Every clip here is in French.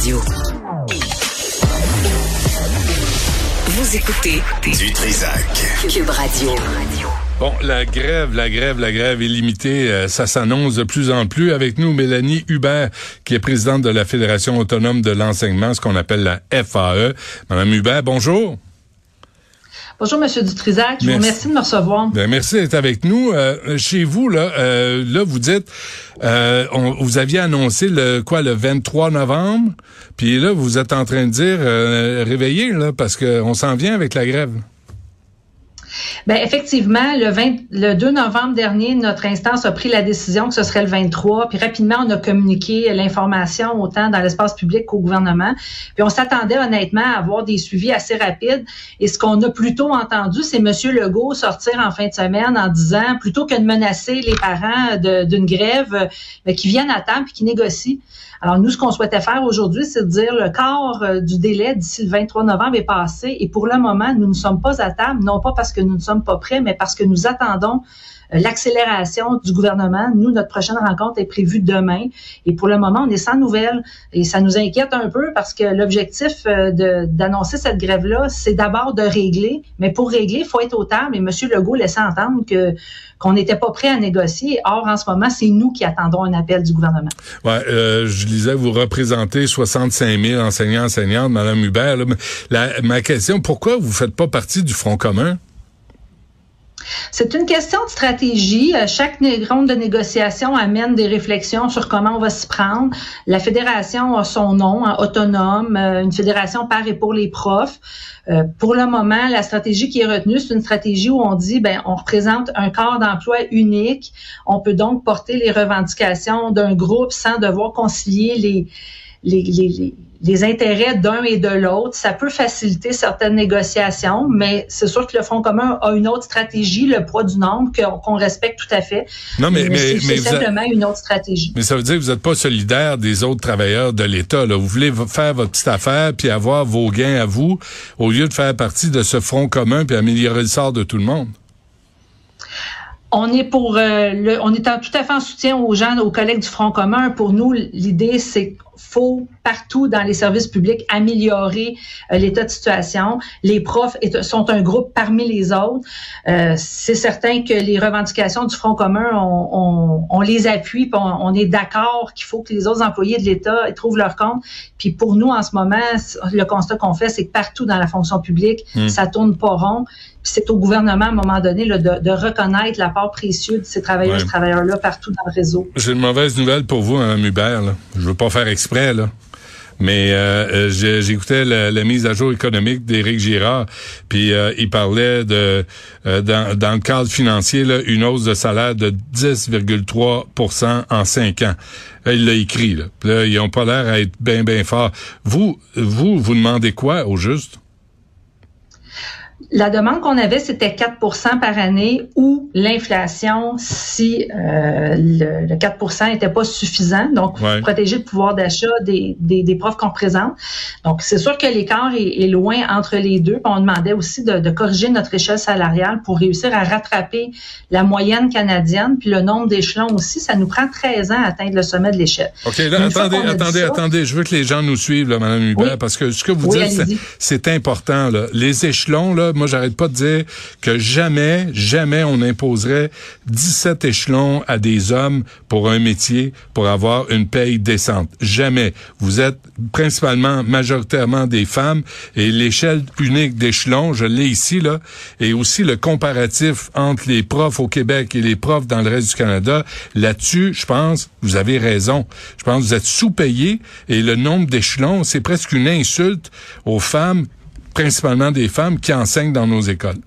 Radio. Vous écoutez Du Trisac. Cube Radio. Bon, la grève, la grève, la grève est limitée. Euh, ça s'annonce de plus en plus. Avec nous, Mélanie Hubert, qui est présidente de la Fédération autonome de l'enseignement, ce qu'on appelle la FAE. Madame Hubert, bonjour. Bonjour, Monsieur Dutrisac. Je vous remercie de me recevoir. Ben, merci d'être avec nous. Euh, chez vous, là, euh, là, vous dites, euh, vous aviez annoncé le quoi le 23 novembre, puis là, vous êtes en train de dire réveillez là, parce qu'on s'en vient avec la grève. Ben effectivement, le, 20, le 2 novembre dernier, notre instance a pris la décision que ce serait le 23. Puis rapidement, on a communiqué l'information autant dans l'espace public qu'au gouvernement. Puis on s'attendait honnêtement à avoir des suivis assez rapides. Et ce qu'on a plutôt entendu, c'est M. Legault sortir en fin de semaine en disant, plutôt que de menacer les parents d'une grève, ben, qui viennent à temps puis qui négocient. Alors nous, ce qu'on souhaitait faire aujourd'hui, c'est de dire le quart euh, du délai d'ici le 23 novembre est passé et pour le moment, nous ne sommes pas à table, non pas parce que nous ne sommes pas prêts, mais parce que nous attendons l'accélération du gouvernement. Nous, notre prochaine rencontre est prévue demain. Et pour le moment, on est sans nouvelles. Et ça nous inquiète un peu parce que l'objectif euh, d'annoncer cette grève-là, c'est d'abord de régler. Mais pour régler, il faut être au table. Et M. Legault laissait entendre que qu'on n'était pas prêt à négocier. Or, en ce moment, c'est nous qui attendons un appel du gouvernement. Ouais, euh, je disais, vous représentez 65 000 enseignants, enseignantes, Madame Hubert. ma question, pourquoi vous faites pas partie du Front commun? C'est une question de stratégie. Euh, chaque ronde de négociation amène des réflexions sur comment on va s'y prendre. La fédération a son nom, hein, autonome, euh, une fédération par et pour les profs. Euh, pour le moment, la stratégie qui est retenue, c'est une stratégie où on dit, ben, on représente un corps d'emploi unique. On peut donc porter les revendications d'un groupe sans devoir concilier les, les, les les intérêts d'un et de l'autre. Ça peut faciliter certaines négociations, mais c'est sûr que le Front commun a une autre stratégie, le poids du nombre, qu'on respecte tout à fait. Non, mais, mais, c'est simplement une autre stratégie. Mais ça veut dire que vous n'êtes pas solidaire des autres travailleurs de l'État. Vous voulez faire votre petite affaire puis avoir vos gains à vous, au lieu de faire partie de ce Front commun puis améliorer le sort de tout le monde. On est pour euh, le, on est tout à fait en soutien aux gens, aux collègues du Front commun. Pour nous, l'idée, c'est faut partout dans les services publics améliorer euh, l'état de situation. Les profs sont un groupe parmi les autres. Euh, c'est certain que les revendications du Front commun, on, on, les appuie, puis on, est d'accord qu'il faut que les autres employés de l'État trouvent leur compte. Puis pour nous, en ce moment, le constat qu'on fait, c'est que partout dans la fonction publique, hmm. ça tourne pas rond. C'est au gouvernement, à un moment donné, de, de, reconnaître la part précieuse de ces travailleurs et travailleurs-là partout dans le réseau. J'ai une mauvaise nouvelle pour vous, Mme Hubert. Là. Je veux pas faire exprès, là. Mais euh, euh j'écoutais la, mise à jour économique d'Éric Girard, puis euh, il parlait de euh, dans, dans, le cadre financier là, une hausse de salaire de 10,3% en cinq ans. il l'a écrit. Là. là ils ont pas l'air à être bien bien forts. Vous, vous, vous demandez quoi au juste? La demande qu'on avait, c'était 4% par année ou l'inflation si euh, le, 4% n'était pas suffisant, donc protéger le pouvoir d'achat des, des, des, profs qu'on présente. Donc, c'est sûr que l'écart est, est, loin entre les deux. on demandait aussi de, de, corriger notre échelle salariale pour réussir à rattraper la moyenne canadienne, puis le nombre d'échelons aussi. Ça nous prend 13 ans à atteindre le sommet de l'échelle. OK, attendez, attendez, attendez. Je veux que les gens nous suivent, là, Mme Hubert, parce que ce que vous dites, c'est important. Là. Les échelons, là, moi, j'arrête pas de dire que jamais, jamais on imposerait 17 échelons à des hommes pour un métier, pour avoir une paye décente. Jamais. Vous êtes principalement, majoritairement des femmes et l'échelle unique d'échelons, je l'ai ici, là, et aussi le comparatif entre les profs au Québec et les profs dans le reste du Canada. Là-dessus, je pense, vous avez raison. Je pense vous êtes sous-payés et le nombre d'échelons, c'est presque une insulte aux femmes principalement des femmes qui enseignent dans nos écoles.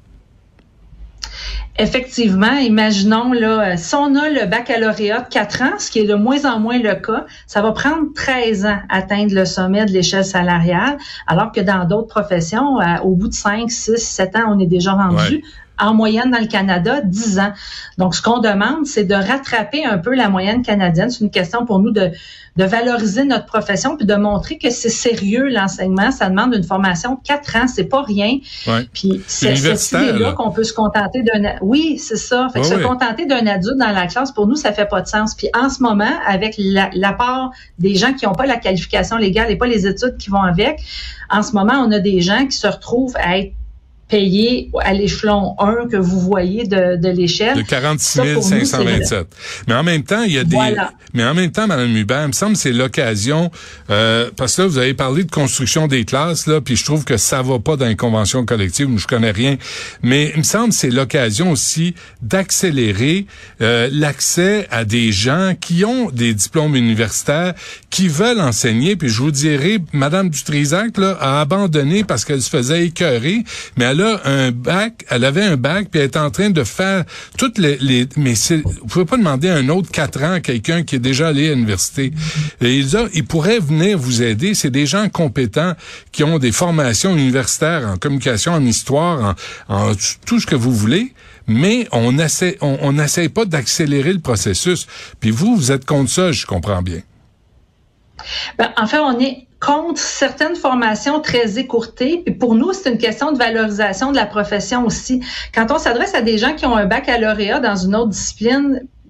Effectivement, imaginons là, si on a le baccalauréat de 4 ans, ce qui est de moins en moins le cas, ça va prendre 13 ans à atteindre le sommet de l'échelle salariale, alors que dans d'autres professions, au bout de 5, 6, 7 ans, on est déjà rendu en moyenne dans le Canada, 10 ans. Donc, ce qu'on demande, c'est de rattraper un peu la moyenne canadienne. C'est une question pour nous de, de valoriser notre profession puis de montrer que c'est sérieux l'enseignement. Ça demande une formation de 4 ans, c'est pas rien. Ouais. Puis c'est cette idée-là qu'on peut se contenter d'un... Oui, c'est ça. Fait que se contenter d'un adulte dans la classe, pour nous, ça fait pas de sens. Puis en ce moment, avec l'apport des gens qui n'ont pas la qualification légale et pas les études qui vont avec, en ce moment, on a des gens qui se retrouvent à être payés à l'échelon 1 que vous voyez de, de l'échelle. De 46 527. mais en même temps, il y a des... Mais en même temps, Mme Hubert, il me semble que c'est l'occasion, euh, parce que là, vous avez parlé de construction des classes, là, puis je trouve que ça va pas dans les conventions collectives, je connais rien, mais il me semble que c'est l'occasion aussi d'accélérer euh, l'accès à des gens qui ont des diplômes universitaires, qui veulent enseigner, puis je vous dirais, Mme Dutrisac, là, a abandonné parce qu'elle se faisait écœurer, mais elle a un bac, elle avait un bac, puis elle est en train de faire toutes les, mais vous pouvez pas demander un autre quatre ans à quelqu'un qui est déjà allé à l'université. Ils, ils pourraient venir vous aider. C'est des gens compétents qui ont des formations universitaires en communication, en histoire, en, tout ce que vous voulez mais on essaie, on n'essaie pas d'accélérer le processus. Puis vous, vous êtes contre ça, je comprends bien. Ben, en fait, on est contre certaines formations très écourtées. Et pour nous, c'est une question de valorisation de la profession aussi. Quand on s'adresse à des gens qui ont un baccalauréat dans une autre discipline,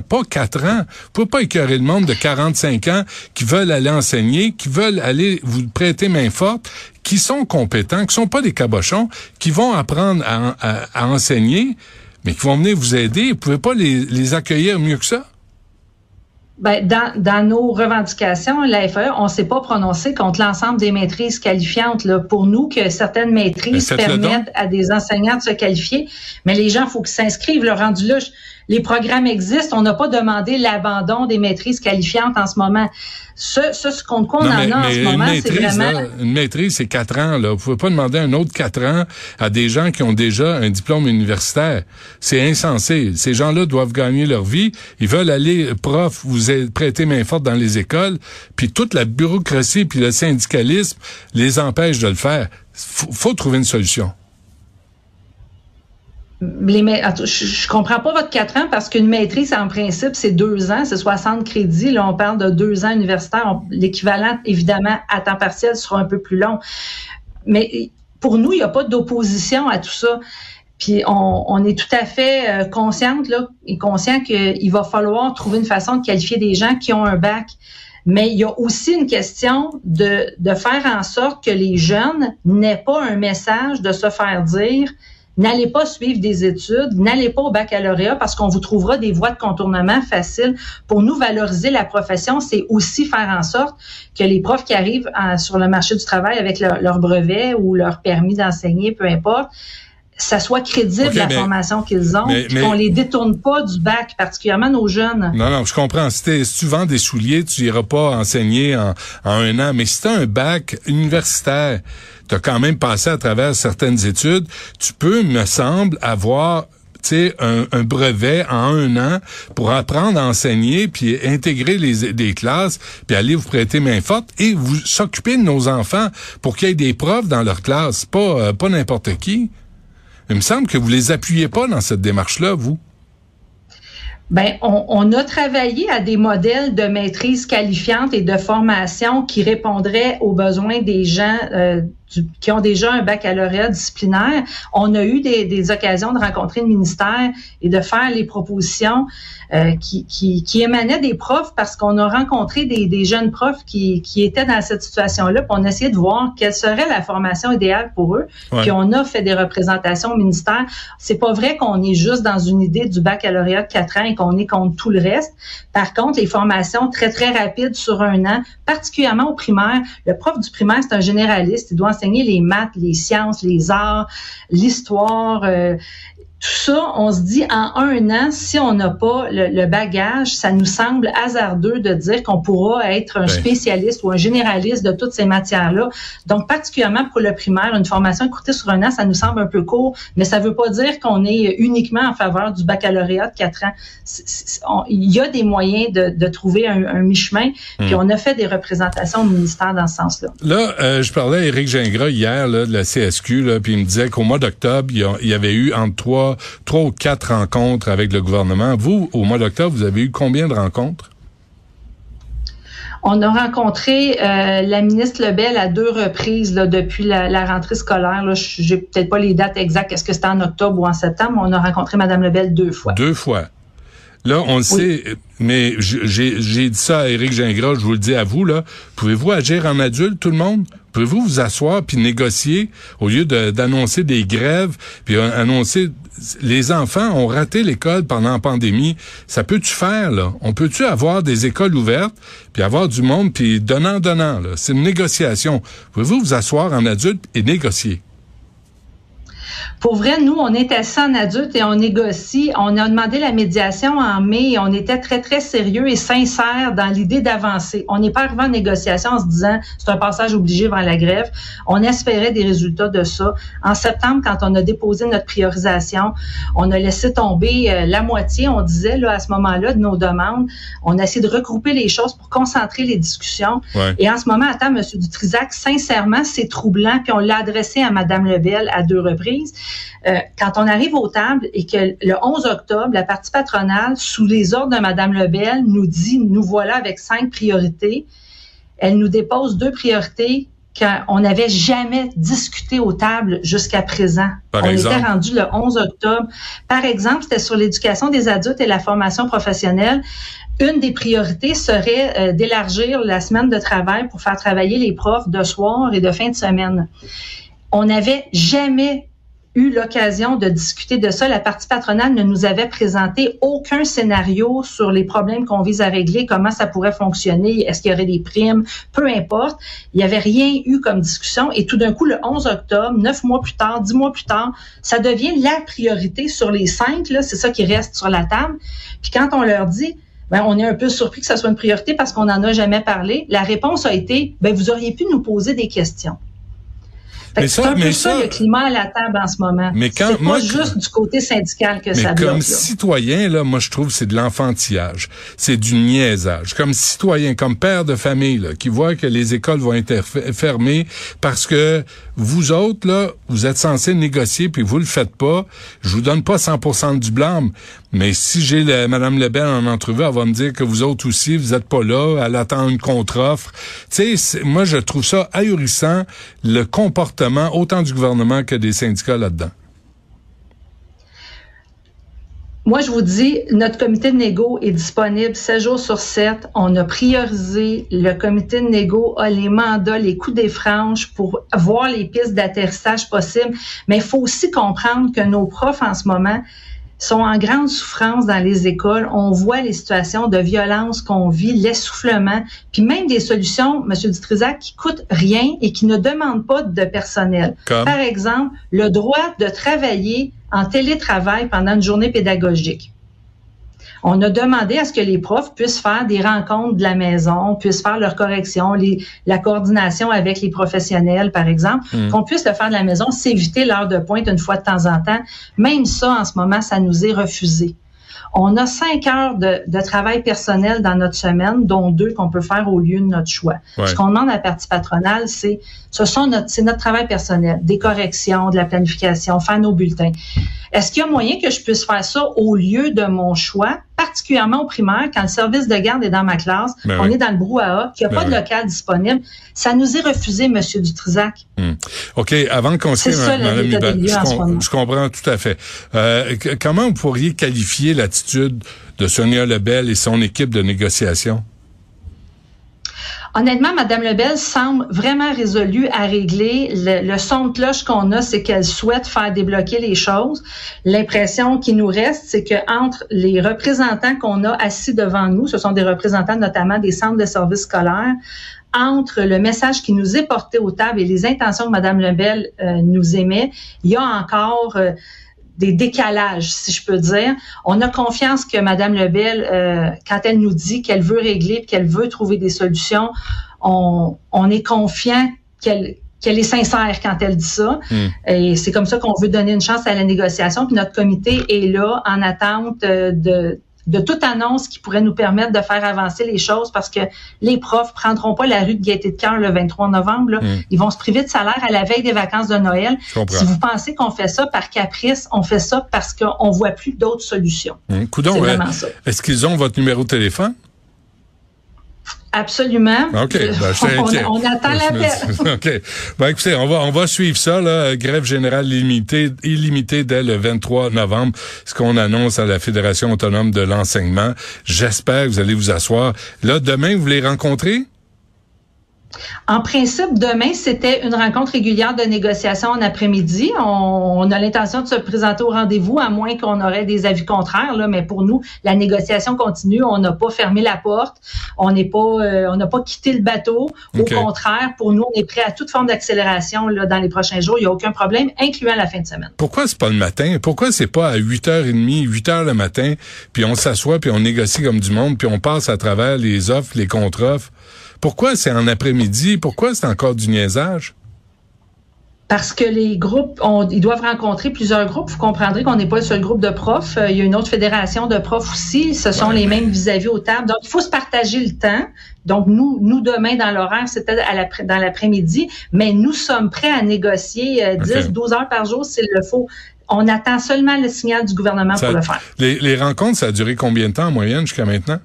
pas quatre ans. Vous pouvez pas écœurer le monde de 45 ans qui veulent aller enseigner, qui veulent aller vous prêter main forte, qui sont compétents, qui sont pas des cabochons, qui vont apprendre à, enseigner, mais qui vont venir vous aider. Vous pouvez pas les, accueillir mieux que ça? Ben, dans, nos revendications, la FAE, on s'est pas prononcé contre l'ensemble des maîtrises qualifiantes. Là. Pour nous, que certaines maîtrises permettent à des enseignants de se qualifier, mais les gens, faut qu'ils s'inscrivent. Le rendu là, les programmes existent. On n'a pas demandé l'abandon des maîtrises qualifiantes en ce moment. Ce, ce, qu'on en a en ce moment, c'est vraiment... une maîtrise, c'est quatre ans. Là. Vous pouvez pas demander un autre quatre ans à des gens qui ont déjà un diplôme universitaire. C'est insensé. Ces gens-là doivent gagner leur vie. Ils veulent aller prof, vous prêter main forte dans les écoles, puis toute la bureaucratie puis le syndicalisme les empêche de le faire. Faut, faut trouver une solution je, je comprends pas votre quatre ans parce qu'une maîtrise, en principe, c'est deux ans, c'est 60 crédits. Là, on parle de deux ans universitaires. L'équivalent, évidemment, à temps partiel sera un peu plus long. Mais pour nous, il n'y a pas d'opposition à tout ça. Puis on, on, est tout à fait euh, consciente là, et conscient qu'il va falloir trouver une façon de qualifier des gens qui ont un bac. Mais il y a aussi une question de, de faire en sorte que les jeunes n'aient pas un message de se faire dire N'allez pas suivre des études, n'allez pas au baccalauréat parce qu'on vous trouvera des voies de contournement faciles. Pour nous valoriser la profession, c'est aussi faire en sorte que les profs qui arrivent sur le marché du travail avec leur, brevet ou leur permis d'enseigner, peu importe, ça soit crédible la formation qu'ils ont, qu'on les détourne pas du bac, particulièrement nos jeunes. Non, non, je comprends. Si, tu vends des souliers, tu iras pas enseigner en, en un an. Mais si tu as un bac universitaire, tu as quand même passé à travers certaines études, tu peux, me semble, avoir un, un brevet en un an pour apprendre à enseigner, puis intégrer les, des classes, puis aller vous prêter main forte et vous s'occuper de nos enfants pour qu'il y ait des profs dans leur classe, pas, euh, pas n'importe qui. Il me semble que vous les appuyez pas dans cette démarche-là, vous. Ben, on, on, a travaillé à des modèles de maîtrise qualifiante et de formation qui répondraient aux besoins des gens euh, qui ont déjà un baccalauréat disciplinaire. On a eu des, des, occasions de rencontrer le ministère et de faire les propositions euh, qui, qui, qui, émanaient des profs parce qu'on a rencontré des, des, jeunes profs qui, qui étaient dans cette situation-là. Puis on a essayé de voir quelle serait la formation idéale pour eux. Puis on a fait des représentations au ministère. C'est pas vrai qu'on est juste dans une idée du baccalauréat de quatre ans et qu'on est contre tout le reste. Par contre, les formations très, très rapides sur un an, particulièrement au primaire, le prof du primaire, c'est un généraliste. Il doit enseigner les maths, les sciences, les arts, l'histoire. Euh, tout ça, on se dit en un an, si on n'a pas le, bagage, ça nous semble hasardeux de dire qu'on pourra être un spécialiste ou un généraliste de toutes ces matières-là. Donc, particulièrement pour le primaire, une formation écoutée sur un an, ça nous semble un peu court, mais ça ne veut pas dire qu'on est uniquement en faveur du baccalauréat de quatre ans. il y a des moyens de, trouver un, mi-chemin, puis hmm. on a fait des représentations au ministère dans ce sens-là. Là, euh, je parlais à Éric Gingras hier là, de la CSQ, là, puis il me disait qu'au mois d'octobre, il y, avait eu entre trois trois, ou quatre rencontres avec le gouvernement. Vous, au mois d'octobre, vous avez eu combien de rencontres? On a rencontré euh, la ministre Lebel à deux reprises depuis la, rentrée scolaire. Je J'ai peut-être pas les dates exactes, est-ce que c'était en octobre ou en septembre, on a rencontré Mme Lebel deux fois. Deux fois. Là, on le sait, mais j'ai dit ça à Éric Gingras, je vous le dis à vous, là. Pouvez-vous agir en adulte, tout le monde? Pouvez-vous vous asseoir puis négocier au lieu d'annoncer des grèves puis annoncer les enfants ont raté l'école pendant la pandémie. Ça peut-tu faire là? On peut-tu avoir des écoles ouvertes puis avoir du monde puis donnant donnant là? C'est une négociation. Pouvez-vous vous asseoir en adulte et négocier? Pour vrai, nous, on est assis en adulte et on négocie. On a demandé la médiation en mai et on était très, très sérieux et sincère dans l'idée d'avancer. On n'est pas arrivé en négociation en se disant c'est un passage obligé vers la grève. On espérait des résultats de ça. En septembre, quand on a déposé notre priorisation, on a laissé tomber euh, la moitié, on disait là, à ce moment-là, de nos demandes. On a essayé de regrouper les choses pour concentrer les discussions. Et en ce moment, attends, M. Dutrisac, sincèrement, c'est troublant. Puis on l'a adressé à Mme Lebel à deux reprises. Euh, quand on arrive aux tables et que le 11 octobre, la partie patronale, sous les ordres de Mme Lebel, nous dit, nous voilà avec cinq priorités, elle nous dépose deux priorités qu'on n'avait jamais discuté aux tables jusqu'à présent. on était rendu le 11 octobre. Par exemple, c'était sur l'éducation des adultes et la formation professionnelle. Une des priorités serait euh, d'élargir la semaine de travail pour faire travailler les profs de soir et de fin de semaine. On n'avait jamais l'occasion de discuter de ça. La partie patronale ne nous avait présenté aucun scénario sur les problèmes qu'on vise à régler, comment ça pourrait fonctionner, est-ce qu'il y aurait des primes, peu importe. Il n'y avait rien eu comme discussion. Et tout d'un coup, le 11 octobre, neuf mois plus tard, dix mois plus tard, ça devient la priorité sur les cinq. C'est ça qui reste sur la table. Puis quand on leur dit, ben, on est un peu surpris que ça soit une priorité parce qu'on n'en a jamais parlé. La réponse a été, ben, vous auriez pu nous poser des questions. C'est un peu ça, le climat à la table en ce moment. Mais quand c'est pas juste du côté syndical que ça bloque. Comme citoyen, là, moi je trouve c'est de l'enfantillage, c'est du niaisage. Comme citoyen, comme père de famille, là, qui voit que les écoles vont être fermées parce que vous autres là, vous êtes censés négocier puis vous le faites pas. Je vous donne pas 100% du blâme, mais si j'ai Madame Lebel en entrevue, elle va me dire que vous autres aussi, vous êtes pas là, elle attend une contre-offre. Tu sais, moi je trouve ça ahurissant le comportement autant du gouvernement que des syndicats là-dedans? Moi, je vous dis, notre comité de négo est disponible 7 jours sur 7. On a priorisé. Le comité de négo a les mandats, les coups des franges pour voir les pistes d'atterrissage possibles. Mais il faut aussi comprendre que nos profs en ce moment, sont en grande souffrance dans les écoles. On voit les situations de violence qu'on vit, l'essoufflement, puis même des solutions, M. Dutrisac, qui coûtent rien et qui ne demandent pas de personnel. Par exemple, le droit de travailler en télétravail pendant une journée pédagogique. On a demandé à ce que les profs puissent faire des rencontres de la maison, puissent faire leurs corrections, les, la coordination avec les professionnels, par exemple, hmm. qu'on puisse le faire de la maison, s'éviter l'heure de pointe une fois de temps en temps. Même ça, en ce moment, ça nous est refusé. On a cinq heures de, de, travail personnel dans notre semaine, dont deux qu'on peut faire au lieu de notre choix. Ce qu'on demande à la partie patronale, c'est ce sont notre, c'est notre travail personnel, des corrections, de la planification, faire nos bulletins. Est-ce qu'il y a moyen que je puisse faire ça au lieu de mon choix, particulièrement au primaire, quand le service de garde est dans ma classe, ben on est dans le brouhaha, qu'il n'y a pas ben de local disponible. Ça nous est refusé, M. Dutrisac. Hmm. OK, avant de continuer, Mme je, je, comprends tout à fait. Euh, comment vous pourriez qualifier l'attitude de Sonia Lebel et son équipe de négociation? Honnêtement, Mme Lebel semble vraiment résolue à régler. Le, son de cloche qu'on a, c'est qu'elle souhaite faire débloquer les choses. L'impression qui nous reste, c'est que entre les représentants qu'on a assis devant nous, ce sont des représentants notamment des centres de services scolaires, entre le message qui nous est porté aux tables et les intentions que Mme Lebel euh, nous émet, il y a encore euh, des décalages, si je peux dire. On a confiance que Mme Lebel, euh, quand elle nous dit qu'elle veut régler, qu'elle veut trouver des solutions, on, on est confiant qu'elle qu'elle est sincère quand elle dit ça. Hmm. Et c'est comme ça qu'on veut donner une chance à la négociation. Puis notre comité est là en attente de, de toute annonce qui pourrait nous permettre de faire avancer les choses parce que les profs prendront pas la rue de Gaîté de Cœur le 23 novembre. Hmm. Ils vont se priver de salaire à la veille des vacances de Noël. Si vous pensez qu'on fait ça par caprice, on fait ça parce qu'on voit plus d'autres solutions. Mmh. Est-ce qu'ils ont votre numéro de téléphone? Absolument. OK. Ben, on, on, attend l'appel. OK. Ben, écoutez, on va, on va suivre ça, là. Grève générale illimitée, illimitée dès le 23 novembre, ce qu'on annonce à la Fédération autonome de l'enseignement. J'espère que vous allez vous asseoir. Là, demain, vous les rencontrer? En principe, demain, c'était une rencontre régulière de négociation en après-midi. On, a l'intention de se présenter au rendez-vous, à moins qu'on aurait des avis contraires. Là, mais pour nous, la négociation continue. On n'a pas fermé la porte. On n'est pas, euh, on n'a pas quitté le bateau. Au contraire, pour nous, on est prêt à toute forme d'accélération là, dans les prochains jours. Il n'y a aucun problème, incluant la fin de semaine. Pourquoi c'est pas le matin? Pourquoi c'est pas à 8h30, 8h le matin, puis on s'assoit, puis on négocie comme du monde, puis on passe à travers les offres, les contre-offres? Pourquoi c'est en après-midi? Pourquoi c'est encore du niaisage? Parce que les groupes, ils doivent rencontrer plusieurs groupes. Vous comprendrez qu'on n'est pas le seul groupe de profs. Euh, il y a une autre fédération de profs aussi. Ce sont les mêmes vis-à-vis aux tables. Donc, il faut se partager le temps. Donc, nous, nous demain, dans l'horaire, c'était dans l'après-midi. Mais nous sommes prêts à négocier 10, euh, 12 heures par jour s'il le faut. On attend seulement le signal du gouvernement pour le faire. Les, les rencontres, ça a duré combien de temps en moyenne jusqu'à maintenant?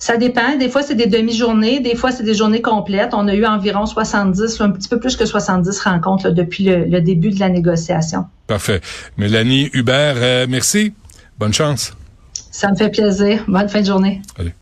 Ça dépend. Des fois, c'est des demi-journées. Des fois, c'est des journées complètes. On a eu environ 70, un petit peu plus que 70 rencontres depuis le, début de la négociation. Parfait. Mélanie Hubert, euh, merci. Bonne chance. Ça me fait plaisir. Bonne fin de journée. Allez.